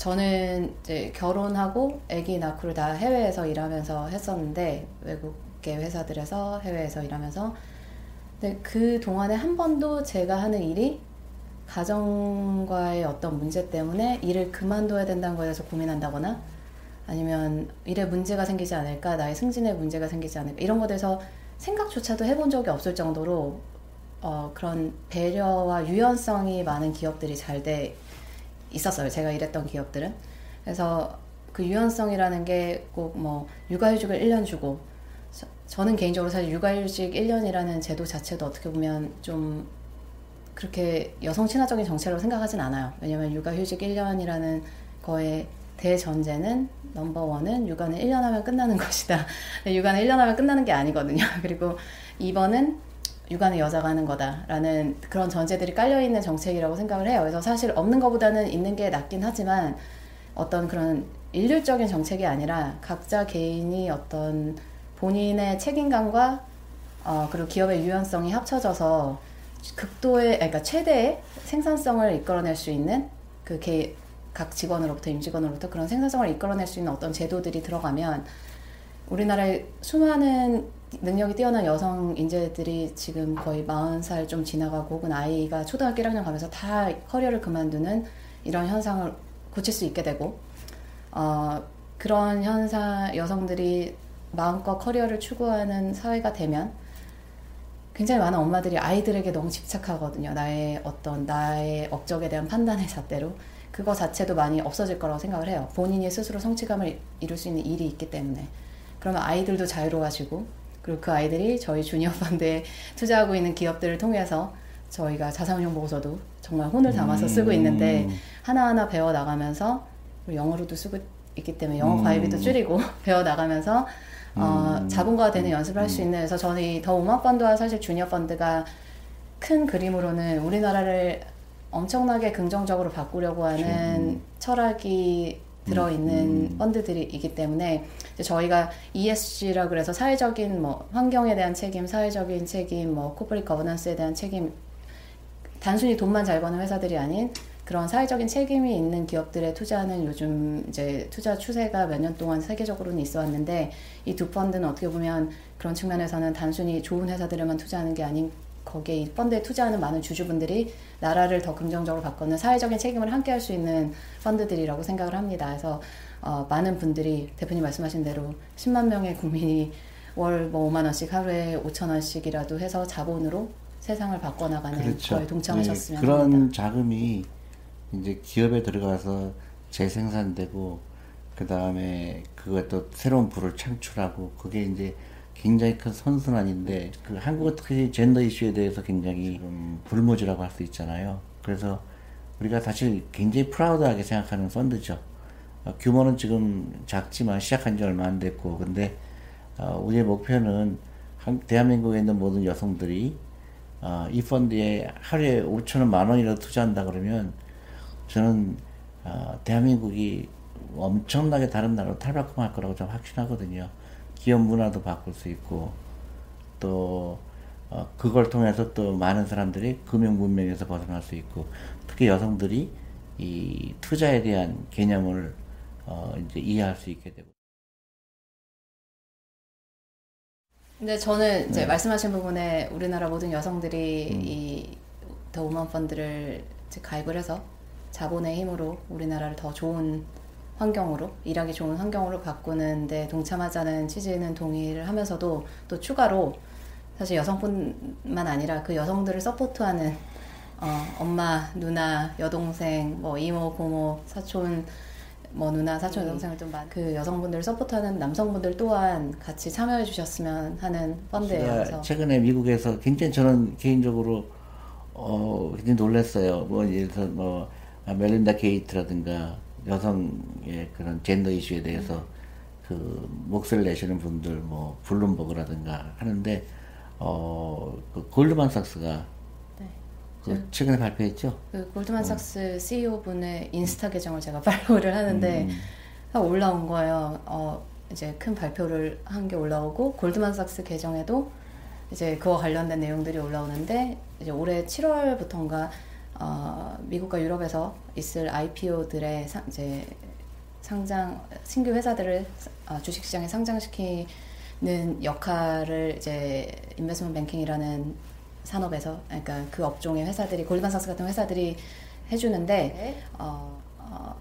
저는 이제 결혼하고 아기 낳고를 다 해외에서 일하면서 했었는데 외국계 회사들에서 해외에서 일하면서. 근데 그 동안에 한 번도 제가 하는 일이 가정과의 어떤 문제 때문에 일을 그만둬야 된다는 거에 대해서 고민한다거나 아니면 일에 문제가 생기지 않을까 나의 승진에 문제가 생기지 않을까 이런 것에 대해서 생각조차도 해본 적이 없을 정도로 어, 그런 배려와 유연성이 많은 기업들이 잘 돼 있었어요. 제가 일했던 기업들은. 그래서 그 유연성이라는 게 꼭 뭐 육아휴직을 1년 주고 저, 는 개인적으로 사실 육아휴직 1년이라는 제도 자체도 어떻게 보면 좀 그렇게 여성 친화적인 정책으로 생각하진 않아요. 왜냐면 육아휴직 1년이라는 거에 대전제는 넘버원은 육아는 1년 하면 끝나는 것이다. 육아는 1년 하면 끝나는 게 아니거든요. 그리고 2번은 육아는 여자가 하는 거다라는 그런 전제들이 깔려 있는 정책이라고 생각을 해요. 그래서 사실 없는 것보다는 있는 게 낫긴 하지만 어떤 그런 일률적인 정책이 아니라 각자 개인이 어떤 본인의 책임감과 어, 그리고 기업의 유연성이 합쳐져서 극도의, 그러니까 최대의 생산성을 이끌어낼 수 있는 그 개, 각 직원으로부터 임직원으로부터 그런 생산성을 이끌어낼 수 있는 어떤 제도들이 들어가면 우리나라의 수많은 능력이 뛰어난 여성 인재들이 지금 거의 40살 좀 지나가고 혹은 아이가 초등학교 1학년 가면서 다 커리어를 그만두는 이런 현상을 고칠 수 있게 되고 어, 그런 현상 여성들이 마음껏 커리어를 추구하는 사회가 되면 굉장히 많은 엄마들이 아이들에게 너무 집착하거든요. 나의 어떤 나의 업적에 대한 판단의 잣대로 그거 자체도 많이 없어질 거라고 생각을 해요. 본인이 스스로 성취감을 이룰 수 있는 일이 있기 때문에. 그러면 아이들도 자유로워지고, 그리고 그 아이들이 저희 주니어 펀드에 투자하고 있는 기업들을 통해서 저희가 자산운용 보고서도 정말 혼을 담아서 쓰고 있는데, 음. 하나하나 배워 나가면서, 영어로도 쓰고 있기 때문에 영어 음. 과외비도 줄이고, 배워 나가면서, 어, 음. 자본가가 되는 연습을 할 수 있는, 그래서 저는 이더 오마 펀드와 사실 주니어 펀드가 큰 그림으로는 우리나라를 엄청나게 긍정적으로 바꾸려고 하는 음. 철학이 들어있는 음, 음. 펀드들이기 때문에 저희가 ESG라 그래서 사회적인 뭐 환경에 대한 책임, 사회적인 책임, 뭐 코퍼리 거버넌스에 대한 책임 단순히 돈만 잘 버는 회사들이 아닌 그런 사회적인 책임이 있는 기업들에 투자하는 요즘 이제 투자 추세가 몇 년 동안 세계적으로는 있어 왔는데 이 두 펀드는 어떻게 보면 그런 측면에서는 단순히 좋은 회사들에만 투자하는 게 아닌 거기에 이 펀드에 투자하는 많은 주주분들이 나라를 더 긍정적으로 바꾸는 사회적인 책임을 함께 할 수 있는 펀드들이라고 생각을 합니다. 그래서 어, 많은 분들이 대표님 말씀하신 대로 10만 명의 국민이 월뭐 5만 원씩 하루에 5천 원씩이라도 해서 자본으로 세상을 바꿔나가는 그렇죠. 거에 동참하셨으면 네, 그런 합니다. 자금이 이제 기업에 들어가서 재생산되고 그 다음에 그것도 새로운 부를 창출하고 그게 이제 굉장히 큰 선순환인데 그 한국은 특히 젠더 이슈에 대해서 굉장히 불모지라고 할 수 있잖아요. 그래서 우리가 사실 굉장히 프라우드하게 생각하는 펀드죠. 어, 규모는 지금 작지만 시작한 지 얼마 안 됐고 근데 어, 우리의 목표는 한, 대한민국에 있는 모든 여성들이 어, 이 펀드에 하루에 5천 원, 만 원이라도 투자한다 그러면 저는 어, 대한민국이 엄청나게 다른 나라로 탈바꿈할 거라고 좀 확신하거든요. 기업 문화도 바꿀 수 있고 또 어, 그걸 통해서 또 많은 사람들이 금융 문명에서 벗어날 수 있고 특히 여성들이 이 투자에 대한 개념을 어, 이제 이해할 수 있게 되고. 근데 저는 이제 네. 말씀하신 부분에 우리나라 모든 여성들이 음. 이더 우먼 펀드를 가입을 해서 자본의 힘으로 우리나라를 더 좋은 환경으로 일하기 좋은 환경으로 바꾸는데 동참하자는 취지는 동의를 하면서도 또 추가로 사실 여성뿐만 아니라 그 여성들을 서포트하는 어, 엄마, 누나, 여동생, 뭐 이모, 고모, 사촌, 뭐 누나, 사촌, 여동생을 좀 많은 그 여성분들을 서포트하는 남성분들 또한 같이 참여해 주셨으면 하는 펀드예요. 최근에 미국에서 굉장히 저는 개인적으로 어 굉장히 놀랐어요. 뭐 예를 들어 뭐 멜린다 게이트라든가 여성의 그런 젠더 이슈에 대해서 그 목소리를 내시는 분들 뭐 블룸버그라든가 하는데 어그 골드만삭스가 네. 그 최근에 발표했죠. 그 골드만삭스 어. CEO 분의 인스타 계정을 제가 팔로우를 하는데 음. 올라온 거예요. 어 이제 큰 발표를 한 게 올라오고 골드만삭스 계정에도 이제 그와 관련된 내용들이 올라오는데 이제 올해 7월부터인가 어, 미국과 유럽에서 있을 IPO들의 상, 이제 상장 신규 회사들을 어, 주식시장에 상장시키는 역할을 이제 인베스먼트 뱅킹이라는 산업에서 그러니까 그 업종의 회사들이 골드만삭스 같은 회사들이 해주는데 네. 어, 어,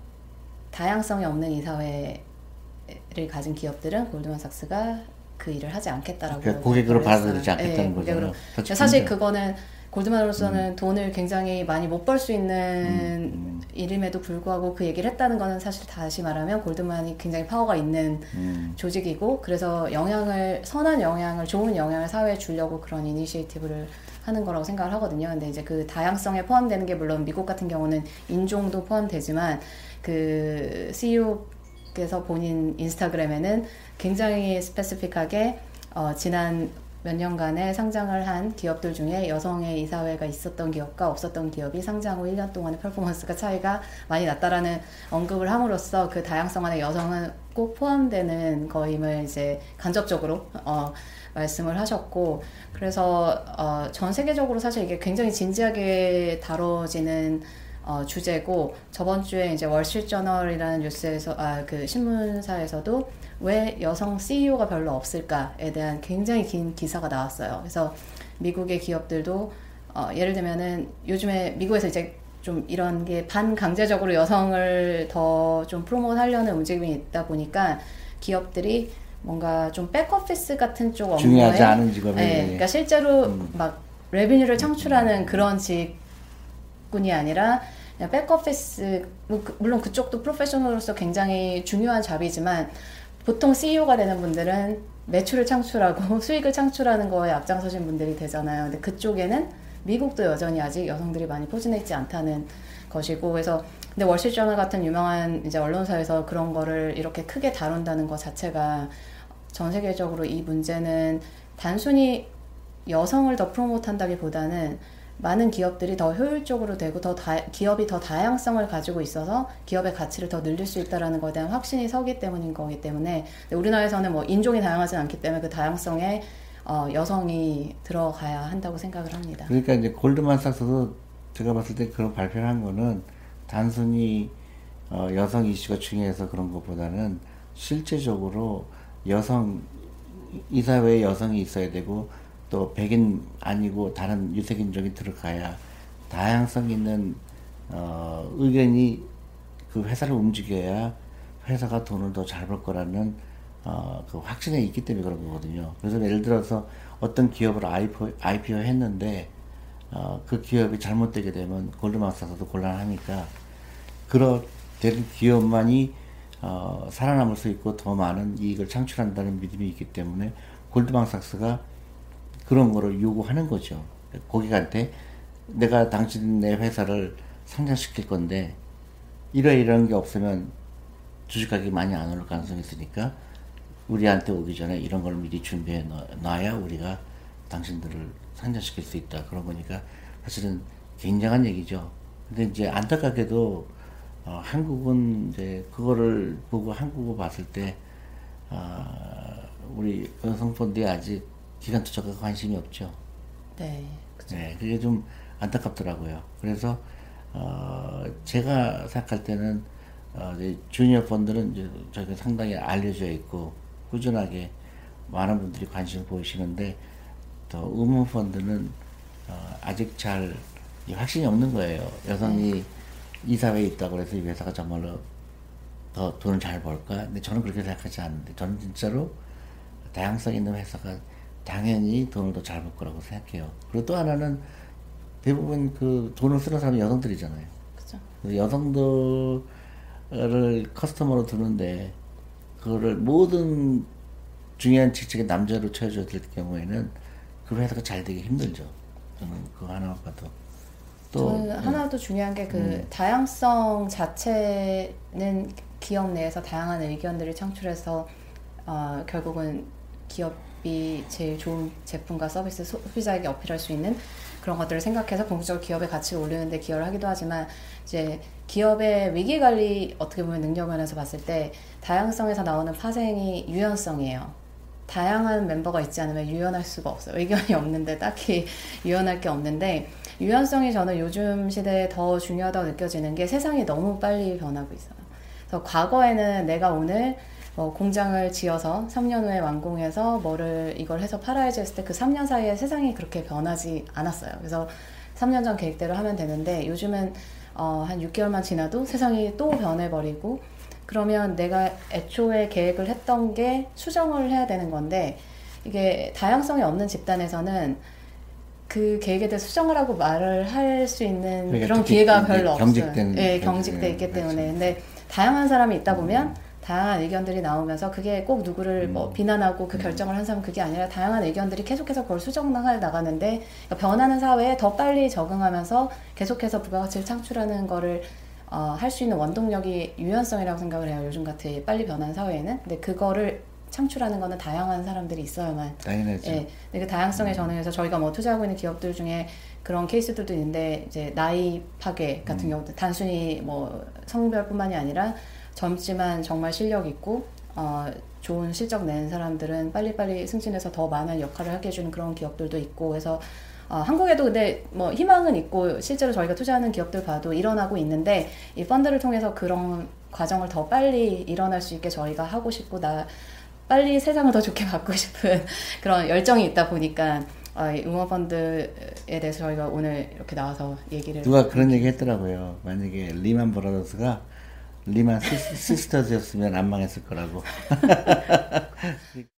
다양성이 없는 이사회를 가진 기업들은 골드만삭스가 그 일을 하지 않겠다라고 그러니까 고객으로 받아들이지. 않겠다는 네, 거잖아요. 고객으로. 그렇죠. 사실 그거는 골드만으로서는 돈을 굉장히 많이 못 벌 수 있는 음, 일임에도 불구하고 그 얘기를 했다는 거는 사실 다시 말하면 골드만이 굉장히 파워가 있는 음, 조직이고 그래서 영향을 선한 영향을 좋은 영향을 사회에 주려고 그런 initiative를 하는 거라고 생각을 하거든요. 근데 이제 그 다양성에 포함되는 게 물론 미국 같은 경우는 인종도 포함되지만 그 CEO께서 본인 인스타그램에는 굉장히 스페시픽하게 어, 지난 몇 년간에 상장을 한 기업들 중에 여성의 이사회가 있었던 기업과 없었던 기업이 상장 후 1년 동안의 퍼포먼스가 차이가 많이 났다라는 언급을 함으로써 그 다양성 안에 여성은 꼭 포함되는 거임을 이제 간접적으로 어, 말씀을 하셨고 그래서 어, 전 세계적으로 사실 이게 굉장히 진지하게 다뤄지는 어, 주제고 저번 주에 이제 월스트리트저널이라는 뉴스에서 아 그 신문사에서도 왜 여성 CEO가 별로 없을까에 대한 굉장히 긴 기사가 나왔어요. 그래서 미국의 기업들도 어, 예를 들면은 요즘에 미국에서 이제 좀 이런 게 반강제적으로 여성을 더 좀 프로모트하려는 움직임이 있다 보니까 기업들이 뭔가 좀 백오피스 같은 쪽 업무에 중요하지 않은 직업에 네, 그러니까 실제로 음. 막 레비뉴를 창출하는 그런 직군이 아니라 백오피스 뭐 그- 물론 그쪽도 프로페셔널로서 굉장히 중요한 잡이지만 보통 CEO가 되는 분들은 매출을 창출하고 수익을 창출하는 거에 앞장서신 분들이 되잖아요. 근데 그쪽에는 미국도 여전히 아직 여성들이 많이 포진해 있지 않다는 것이고 그래서 근데 월시저널 같은 유명한 이제 언론사에서 그런 거를 이렇게 크게 다룬다는 것 자체가 전 세계적으로 이 문제는 단순히 여성을 더 프로모트한다기보다는 많은 기업들이 더 효율적으로 되고 더 다, 기업이 더 다양성을 가지고 있어서 기업의 가치를 더 늘릴 수 있다라는 것에 대한 확신이 서기 때문인 거기 때문에 우리나라에서는 뭐 인종이 다양하지 않기 때문에 그 다양성에 어, 여성이 들어가야 한다고 생각을 합니다. 그러니까 이제 골드만삭스도 제가 봤을 때 그런 발표를 한 거는 단순히 어, 여성 이슈가 중요해서 그런 것보다는 실제적으로 여성 이 사회에 여성이 있어야 되고 또 백인 아니고 다른 유색인종이 들어가야 다양성 있는 어, 의견이 그 회사를 움직여야 회사가 돈을 더 잘 벌 거라는 어, 그 확신에 있기 때문에 그런 거거든요. 그래서 예를 들어서 어떤 기업을 IPO, IPO 했는데 어, 그 기업이 잘못되게 되면 골드만삭스도 곤란하니까 그런 된 기업만이 어, 살아남을 수 있고 더 많은 이익을 창출한다는 믿음이 있기 때문에 골드만삭스가 그런 거를 요구하는 거죠. 고객한테 내가 당신네 회사를 상장시킬 건데 이러 이런 게 없으면 주식 가격이 많이 안 오를 가능성이 있으니까 우리한테 오기 전에 이런 걸 미리 준비해 놔- 놔야 우리가 당신들을 상장시킬 수 있다 그런 거니까 사실은 굉장한 얘기죠. 근데 이제 안타깝게도 어, 한국은 이제 그거를 보고 한국을 봤을 때 아, 우리 여성 펀드에 아직 기관 투자가 관심이 없죠. 네. 그죠. 네, 그게 좀 안타깝더라고요. 그래서 어, 제가 생각할 때는 어, 이제 주니어 펀드는 이제 저희가 상당히 알려져 있고 꾸준하게 많은 분들이 관심을 보이시는데 또 우먼 펀드는 어, 아직 잘이 확신이 없는 거예요. 여성이 이 사회에 있다고 해서 이 회사가 정말로 더 돈을 잘 벌까? 근데 저는 그렇게 생각하지 않는데 저는 진짜로 다양성 있는 회사가 당연히 돈을 더 잘 벌 거라고 생각해요. 그리고 또 하나는 대부분 그 돈을 쓰는 사람이 여성들이잖아요. 그죠. 여성들을 커스터머로 두는데 그거를 모든 중요한 직책에 남자로 채워줘야 될 경우에는 그 회사가 잘 되기 힘들죠. 저는 그거 하나 봐도 또 음. 저는 하나 또 중요한 게그 다양성 자체는 기업 내에서 다양한 의견들을 창출해서 어, 결국은 기업 이 제일 좋은 제품과 서비스 소비자에게 어필할 수 있는 그런 것들을 생각해서 공적으로 기업의 가치를 올리는데 기여를 하기도 하지만 이제 기업의 위기 관리 어떻게 보면 능력 면에서 봤을 때 다양성에서 나오는 파생이 유연성이에요. 다양한 멤버가 있지 않으면 유연할 수가 없어요. 의견이 없는데 딱히 유연할 게 없는데 유연성이 저는 요즘 시대에 더 중요하다고 느껴지는 게 세상이 너무 빨리 변하고 있어요. 그래서 과거에는 내가 오늘 뭐 공장을 지어서 3년 후에 완공해서 뭐를 이걸 해서 팔아야지 했을 때 그 3년 사이에 세상이 그렇게 변하지 않았어요. 그래서 3년 전 계획대로 하면 되는데 요즘은 어, 한 6개월만 지나도 세상이 또 변해버리고 그러면 내가 애초에 계획을 했던 게 수정을 해야 되는 건데 이게 다양성이 없는 집단에서는 그 계획에 대해 수정을 하고 말을 할 수 있는 그러니까 그런 기회가 별로 경직된 없어요. 예, 그렇죠. 경직돼 있기 예, 때문에. 그렇죠. 근데 다양한 사람이 있다 보면 다양한 의견들이 나오면서 그게 꼭 누구를 음. 뭐 비난하고 그 결정을 한 사람 그게 아니라 다양한 의견들이 계속해서 그걸 수정나가 나가는데 그러니까 변하는 사회에 더 빨리 적응하면서 계속해서 부가가치를 창출하는 거를 어, 할 수 있는 원동력이 유연성이라고 생각을 해요. 요즘 같은 빨리 변하는 사회에는. 근데 그거를 창출하는 거는 다양한 사람들이 있어야만 당연하죠. 예. 그 다양성에 전응해서 저희가 뭐 투자하고 있는 기업들 중에 그런 케이스들도 있는데 이제 나이 파괴 같은 음. 경우도 단순히 뭐 성별뿐만이 아니라 젊지만 정말 실력 있고 어 좋은 실적 낸 사람들은 빨리빨리 승진해서 더 많은 역할을 하게 해주는 그런 기업들도 있고 그래서 어, 한국에도 근데 뭐 희망은 있고 실제로 저희가 투자하는 기업들 봐도 일어나고 있는데 이 펀드를 통해서 그런 과정을 더 빨리 일어날 수 있게 저희가 하고 싶고 나 빨리 세상을 더 좋게 바꾸고 싶은 그런 열정이 있다 보니까 어, 이 응원펀드에 대해서 저희가 오늘 이렇게 나와서 얘기를 누가 그런 얘기 했더라고요. 만약에 리만 브라더스가 리만 Sis- Sisters였으면 안 망했을 거라고.